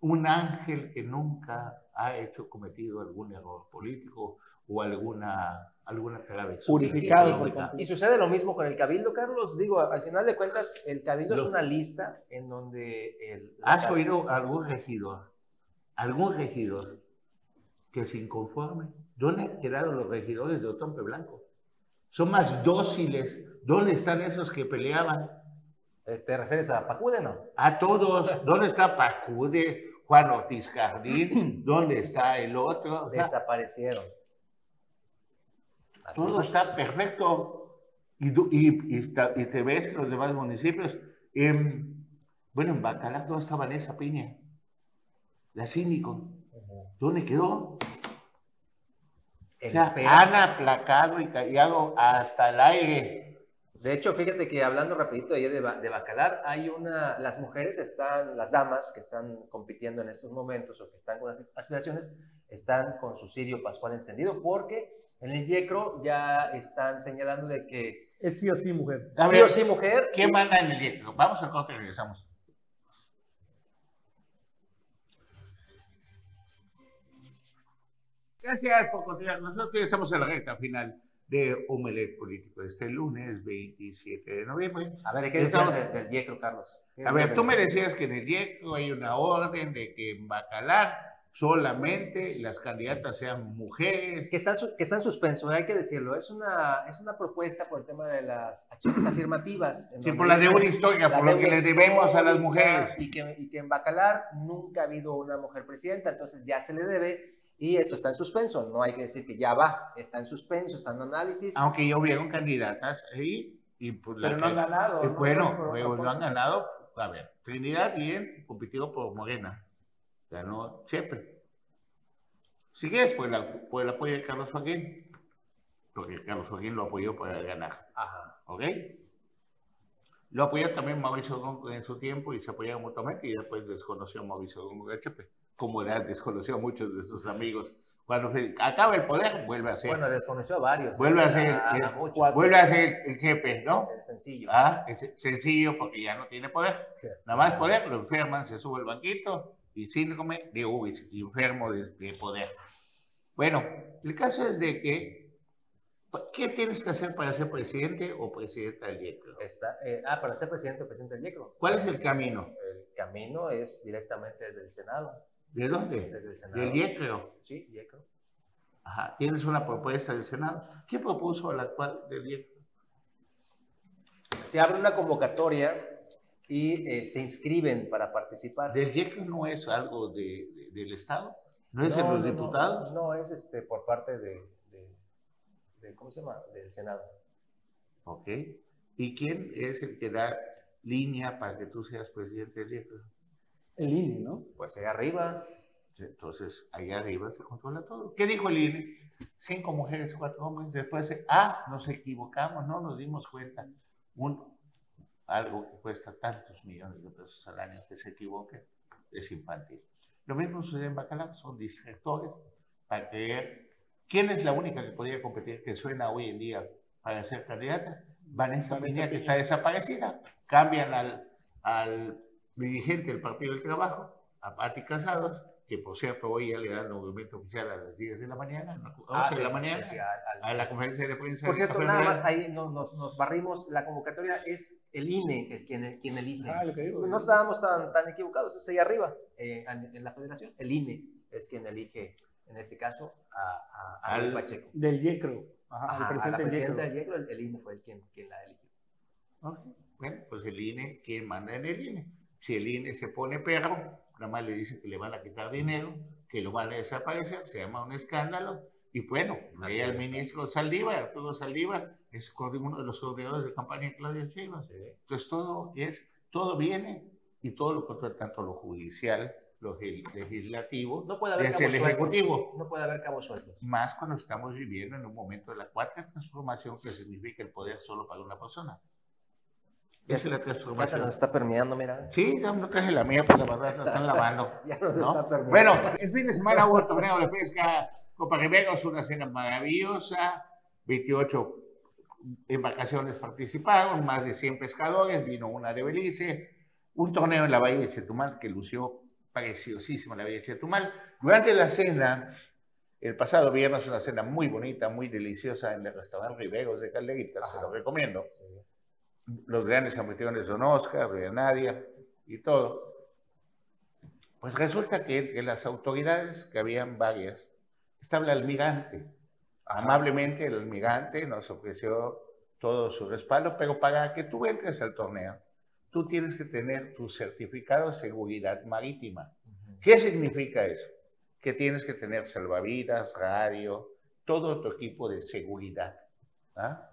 un ángel que nunca ha hecho cometido algún error político o alguna alguna travesura. Purificado. Y, sucede lo mismo con el cabildo, Carlos. Digo, al final de cuentas, el cabildo es una lista en donde... El, ¿Has oído algún regidor? Algún regidor que se inconforme. ¿Dónde han quedado los regidores de Otompe Blanco? Son más dóciles. ¿Dónde están esos que peleaban? Eh, ¿Te refieres a Pacude, no? A todos. ¿Dónde está Pacude? Juan Ortiz Jardín. <clears throat> ¿Dónde está el otro? Desaparecieron. todo está perfecto. Y, y, y, te ves los demás municipios. bueno, en Bacalar, ¿dónde estaba esa piña? La cínico. ¿Dónde quedó? han aplacado y callado hasta el aire. De hecho, fíjate que hablando rapidito de, de Bacalar, hay una, las mujeres están, las damas que están compitiendo en estos momentos o que están con las aspiraciones, están con su cirio pascual encendido porque en el YECRO ya están señalando de que... Es sí o sí mujer. sí o sí mujer. ¿Qué manda en el YECRO? Vamos a corte y regresamos. Gracias por continuar. Nosotros estamos en la recta final de Omelet Político este lunes 27 de noviembre. A ver, ¿qué decías del, YECRO, Carlos? A ver, tú me decías que en el YECRO hay una orden de que en Bacalar solamente las candidatas sean mujeres. Que está, que está en suspenso, hay que decirlo. Es una, es una propuesta por el tema de las acciones afirmativas. Sí, por la deuda histórica, por lo que le debemos a las mujeres. Y que, y que en Bacalar nunca ha habido una mujer presidenta, entonces ya se le debe Y esto está en suspenso, no hay que decir que ya va, está en suspenso, está en análisis. Aunque ya hubieron candidatas ahí y pues la Pero no han ganado. y ¿no? bueno, Por otra lo han ganado. A ver, Trinidad bien, compitió por Morena. Ganó Chepe. Si quieres, pues, la, pues el apoyo de Carlos Joaquín. Porque Carlos Joaquín lo apoyó para ganar. Ajá. ¿Ok? Lo apoyó también Mauricio Gómez en su tiempo y se apoyaron mutuamente y después desconoció a Mauricio Gómez de Chepe. Como era, desconoció a muchos de sus amigos. Cuando acaba el poder, vuelve a ser. Bueno, desconoció a varios. Vuelve a ser, a, el- a muchos. vuelve a ser el Chepe, ¿no? El sencillo. Ah, es sencillo porque ya no tiene poder. Sí. Nada más poder, lo enferman, se sube al banquito y síndrome de Ubis, enfermo de, de poder. Bueno, el caso es de que, ¿qué tienes que hacer para ser presidente o presidenta del IECRO? Está, eh, ah, para ser presidente o presidente del IECRO. ¿Cuál es el camino? El camino es directamente desde el Senado. ¿De dónde? Desde el Senado. Del IECRO. Sí, IECRO. Ajá, tienes una propuesta del Senado. ¿Qué propuso el actual del IECRO? Se abre una convocatoria y eh, se inscriben para participar. ¿Del IECRO no es algo de- de- del Estado? ¿No es de No, los no, no, diputados? No, es este, por parte de, de- de- ¿cómo se llama? Del Senado. Ok. ¿Y quién es el que da línea para que tú seas presidente del IECRO? El INE, ¿no? Pues ahí arriba. Entonces, ahí arriba se controla todo. ¿Qué dijo el INE? Cinco mujeres, cuatro hombres. Después, ah, nos equivocamos, no nos dimos cuenta. Un, algo que cuesta tantos millones de pesos al año que se equivoque es infantil. Lo mismo sucede en Bacalar, son distractores para creer. ¿Quién es la única que podría competir que suena hoy en día para ser candidata? Vanessa, Vanessa Piña, que está desaparecida. Cambian al, al dirigente del Partido del Trabajo, a Pati Casados, que por cierto hoy ya le dan movimiento oficial a las 10 de la mañana, a las 11 Ah, de sí, la mañana, sí, sí, al- al- a la conferencia de prensa. Por de cierto, nada más ahí no- nos, nos barrimos. La convocatoria es el INE el quien, quien elige. Ah, lo que digo. No estábamos tan, tan equivocados, es ahí arriba, eh, en, en la federación. El INE es quien elige, en este caso, a, a, a Al- Pacheco. Del YECRO. Ajá, Ajá, el a presidente la del presidenta YECRO. del YECRO, el, el INE fue el quien, quien la eligió. Ok, Bueno, pues el INE, ¿quién manda en el INE? Si el INE se pone perro, nada más le dice que le van a quitar dinero, que lo van a desaparecer, se llama un escándalo. Y bueno, ahí el ministro Saldívar, Arturo Saldívar, es uno de los coordinadores de campaña de Claudia Sheinbaum. Entonces todo es, todo viene y todo lo controla tanto lo judicial, lo legislativo, No puede haber desde el cabos sueltos. ejecutivo. No puede haber cabos sueltos. Más cuando estamos viviendo en un momento de la cuarta transformación que significa el poder solo para una persona. Esa es la Ya se transformación. nos está permeando, mira. Sí, ya no traje la mía, pues la verdad la están lavando. <laughs> Ya nos ¿no? está permeando. Bueno, el fin de semana hubo torneo de pesca Copa Riberos, una cena maravillosa, 28 embarcaciones participaron, más de 100 pescadores, vino una de Belice, un torneo en la Bahía de Chetumal que lució preciosísimo la Bahía de Chetumal. Durante la cena, el pasado viernes, una cena muy bonita, muy deliciosa en el restaurante Riberos de Calderita, se lo recomiendo los grandes anfitriones Don Oscar, de Nadia y todo. Pues resulta que entre las autoridades, que habían varias, estaba el almirante. Amablemente el almirante nos ofreció todo su respaldo, pero para que tú entres al torneo, tú tienes que tener tu certificado de seguridad marítima. ¿Qué significa eso? Que tienes que tener salvavidas, radio, todo tu equipo de seguridad. ¿ah?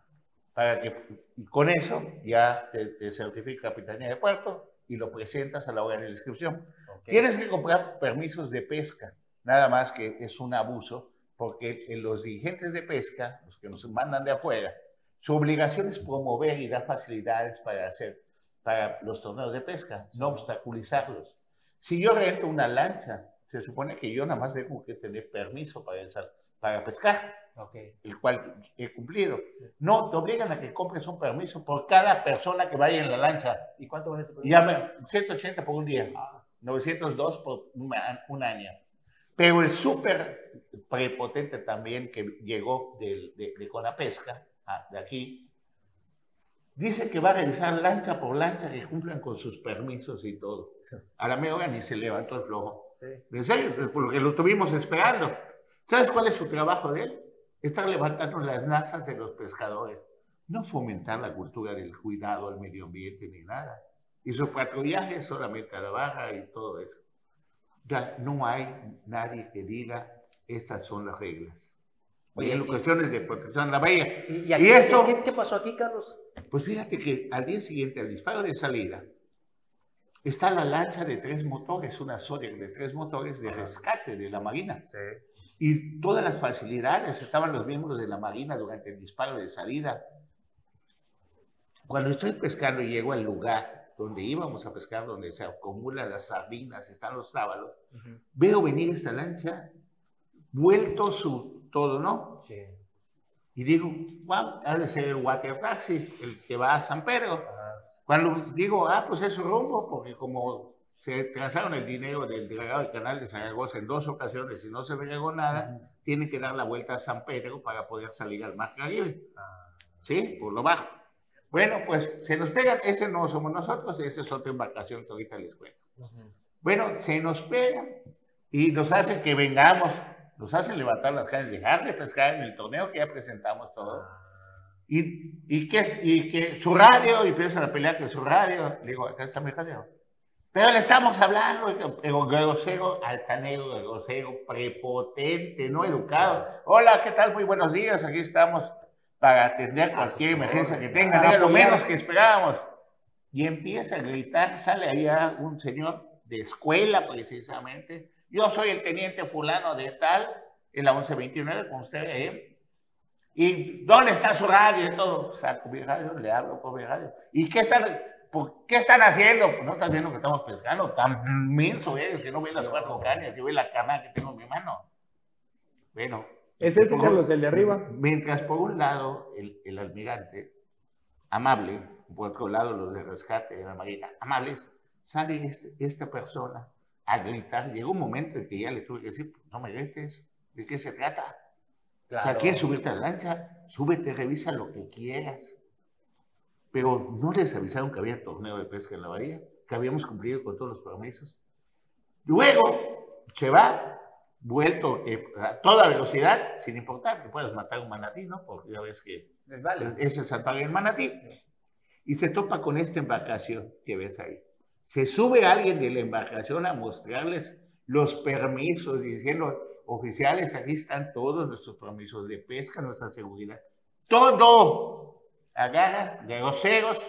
Para que y con eso ya te, te certifica Capitanía de Puerto y lo presentas a la hora de la inscripción. Ok. Tienes que comprar permisos de pesca, nada más que es un abuso, porque los dirigentes de pesca, los que nos mandan de afuera, su obligación es promover y dar facilidades para hacer para los torneos de pesca, no obstaculizarlos. Si yo rento una lancha, se supone que yo nada más tengo que tener permiso para, para pescar, Ok. el cual he cumplido. No, te obligan a que compres un permiso por cada persona que vaya en la lancha. ¿Y cuánto vale ese permiso? ya me- 180 por un día, 902 por un, a- un año. Pero el súper prepotente también que llegó del- de, de Conapesca, ah, de aquí, dice que va a revisar lancha por lancha que cumplan con sus permisos y todo. A la media hora ni se levantó el flojo. Sí. En serio, lo que lo tuvimos esperando. ¿Sabes cuál es su trabajo de él? Estar levantando las nazas de los pescadores. No fomentar la cultura del cuidado al medio ambiente ni nada. Hizo cuatro viajes solamente a la baja y todo eso. Ya no hay nadie que diga estas son las reglas. Oye, en y- cuestiones de protección a la bahía. ¿Y, y Y aquí, esto- ¿qué, qué pasó aquí, Carlos? Pues fíjate que al día siguiente, al disparo de salida, está la lancha de tres motores, una Zodiac de tres motores de rescate de la Marina. Sí. Y todas las facilidades, estaban los miembros de la Marina durante el disparo de salida. Cuando estoy pescando y llego al lugar donde íbamos a pescar, donde se acumulan las sardinas, están los sábalos, veo venir esta lancha, vuelto su todo, ¿no? Sí. Y digo, wow, ha de ser el water taxi, el que va a San Pedro. Cuando digo, ah, pues es rumbo, porque como se trazaron el dinero del dragado del canal de Zaragoza en dos ocasiones y no se regó nada, tienen que dar la vuelta a San Pedro para poder salir al Mar Caribe. ¿Sí? Por lo bajo. Bueno, pues se nos pegan, ese no somos nosotros, esa es otra embarcación que ahorita les cuento. Bueno, se nos pegan y nos hacen que vengamos, nos hacen levantar las cañas, dejar de pescar en el torneo que ya presentamos todo. Y, y, que, y su radio, y empiezan a pelear que su radio, digo, acá está mi radio. Pero le estamos hablando, pero grosero, altanero, grosero, prepotente, no educado. Hola, ¿qué tal? Muy buenos días, aquí estamos para atender cualquier emergencia que tengan, era lo menos que esperábamos. Y empieza a gritar, sale allá un señor de escuela precisamente. Yo soy el teniente fulano de tal, en la 1129, con usted ahí. ¿Y dónde está su radio y todo? Saco mi radio, le hablo por mi radio. ¿Y qué están, por, qué están haciendo? Pues no están viendo que estamos pescando. Tan menso eres que no ve las cuatro cañas y ve la cama que tengo en mi mano. Bueno. Es ese, Carlos, el de arriba. Mientras por un lado el, el almirante, amable, por otro lado los de rescate de la marina, amables, sale este- esta persona a gritar. Llegó un momento en que ya le tuve que decir, no me grites, ¿de qué se trata? O sea, ¿quieres subirte a la lancha? Súbete, revisa lo que quieras. Pero no les avisaron que había torneo de pesca en la bahía, que habíamos cumplido con todos los permisos. Luego se va, vuelto eh, a toda velocidad, sin importar que puedas matar un manatí, ¿no? Porque ya ves que Les vale. es el santuario del manatí. Y se topa con esta embarcación que ves ahí. Se sube alguien de la embarcación a mostrarles los permisos, diciendo, oficiales, aquí están todos nuestros permisos de pesca, nuestra seguridad. Todo. Agarra, de groseros.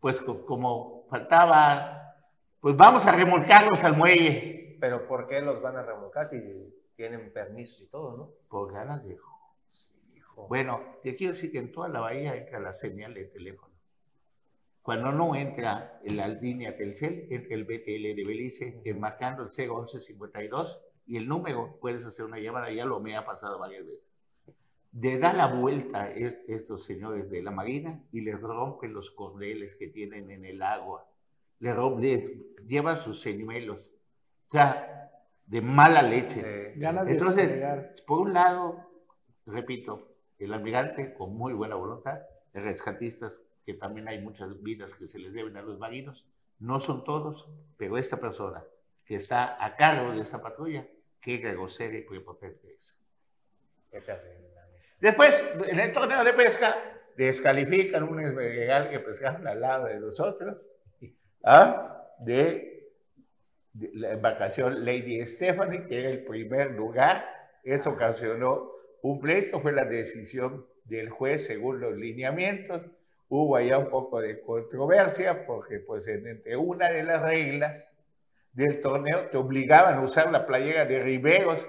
Pues co- como faltaba, pues vamos a remolcarlos al muelle. Pero ¿por qué los van a remolcar si tienen permisos y todo, no? Por ganas de Hijo. Bueno, te quiero decir que en toda la bahía entra la señal de teléfono. Cuando no entra en la línea Telcel, entra el BTL de Belice, que marcando el 01152 y el número, puedes hacer una llamada, ya lo me ha pasado varias veces. Le da la vuelta es- estos señores de la Marina y les rompen los cordeles que tienen en el agua. Le, rom- le llevan sus señuelos. O sea, de mala leche. Sí. Entonces, por un lado, repito, el almirante con muy buena voluntad, rescatistas, que también hay muchas vidas que se les deben a los marinos, no son todos, pero esta persona que está a cargo de esta patrulla, qué grosera y prepotente es. Después, en el torneo de pesca, descalifican un esmeralda que pescaron al lado de nosotros, ¿ah? de, de la embarcación Lady Stephanie, que era el primer lugar. Esto ocasionó un pleito, fue la decisión del juez según los lineamientos. Hubo allá un poco de controversia, porque pues en- entre una de las reglas del torneo te obligaban a usar la playera de Riveros,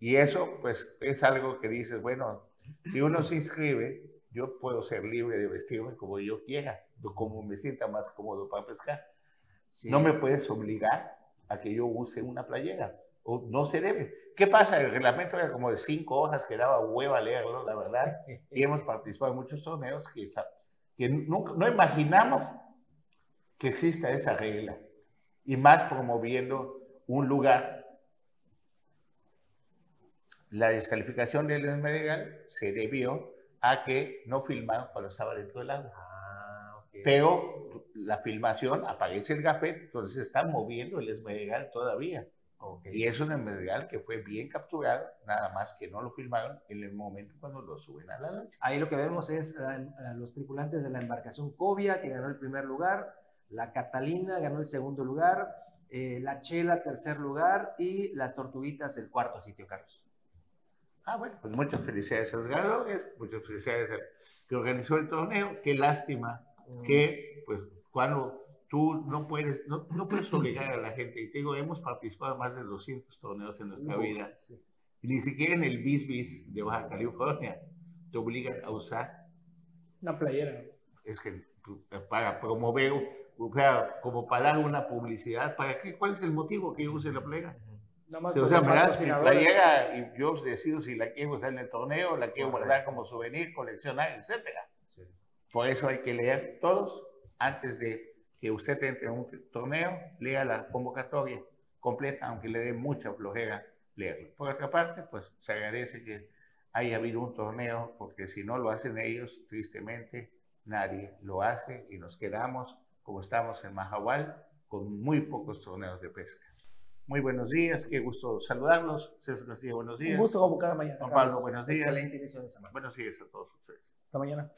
y eso, pues, es algo que dices, bueno, si uno se inscribe, yo puedo ser libre de vestirme como yo quiera, o como me sienta más cómodo para pescar. Sí. No me puedes obligar a que yo use una playera, o no se debe. ¿Qué pasa? El reglamento era como de cinco hojas que daba hueva leerlo, la verdad, <laughs> y hemos participado en muchos torneos que, que nunca, no imaginamos que exista esa regla, y más promoviendo un lugar la descalificación del Esmeralda se debió a que no filmaron cuando estaba dentro del agua. Ah, ok. Pero la filmación aparece el gafet, entonces está moviendo el Esmeralda todavía. Ok. Y es un Esmeralda que fue bien capturado, nada más que no lo filmaron en el momento cuando lo suben a la lancha. Ahí lo que vemos es a, a los tripulantes de la embarcación Cobia, que ganó el primer lugar, la Catalina ganó el segundo lugar, eh, la Chela, tercer lugar, y las Tortuguitas, el cuarto sitio, Carlos. Ah, bueno, pues muchas felicidades a los ganadores, muchas felicidades al que organizó el torneo. Qué lástima que, pues, cuando tú no puedes, no, no puedes obligar a la gente. Y te digo, hemos participado en más de 200 torneos en nuestra vida. Y ni siquiera en el Bis Bis de Baja California te obligan a usar. Una playera. Es que para promover, o sea, como para dar una publicidad, ¿para qué? ¿Cuál es el motivo que yo use la playera? Nada más o sea, me das mi playera y yo decido si la quiero usar en el torneo, la quiero guardar como souvenir, coleccionar, etcétera. Por eso hay que leer todos antes de que usted entre en un torneo, lea la convocatoria completa, aunque le dé mucha flojera leerlo. Por otra parte, pues se agradece que haya habido un torneo, porque si no lo hacen ellos, tristemente nadie lo hace y nos quedamos como estamos en Mahahual con muy pocos torneos de pesca. Muy buenos días, qué gusto saludarlos. César Castillo, buenos días. Un gusto como cada mañana. Juan. Pablo, buenos días. Excelente inicio de semana. Buenos días a todos ustedes. Hasta mañana.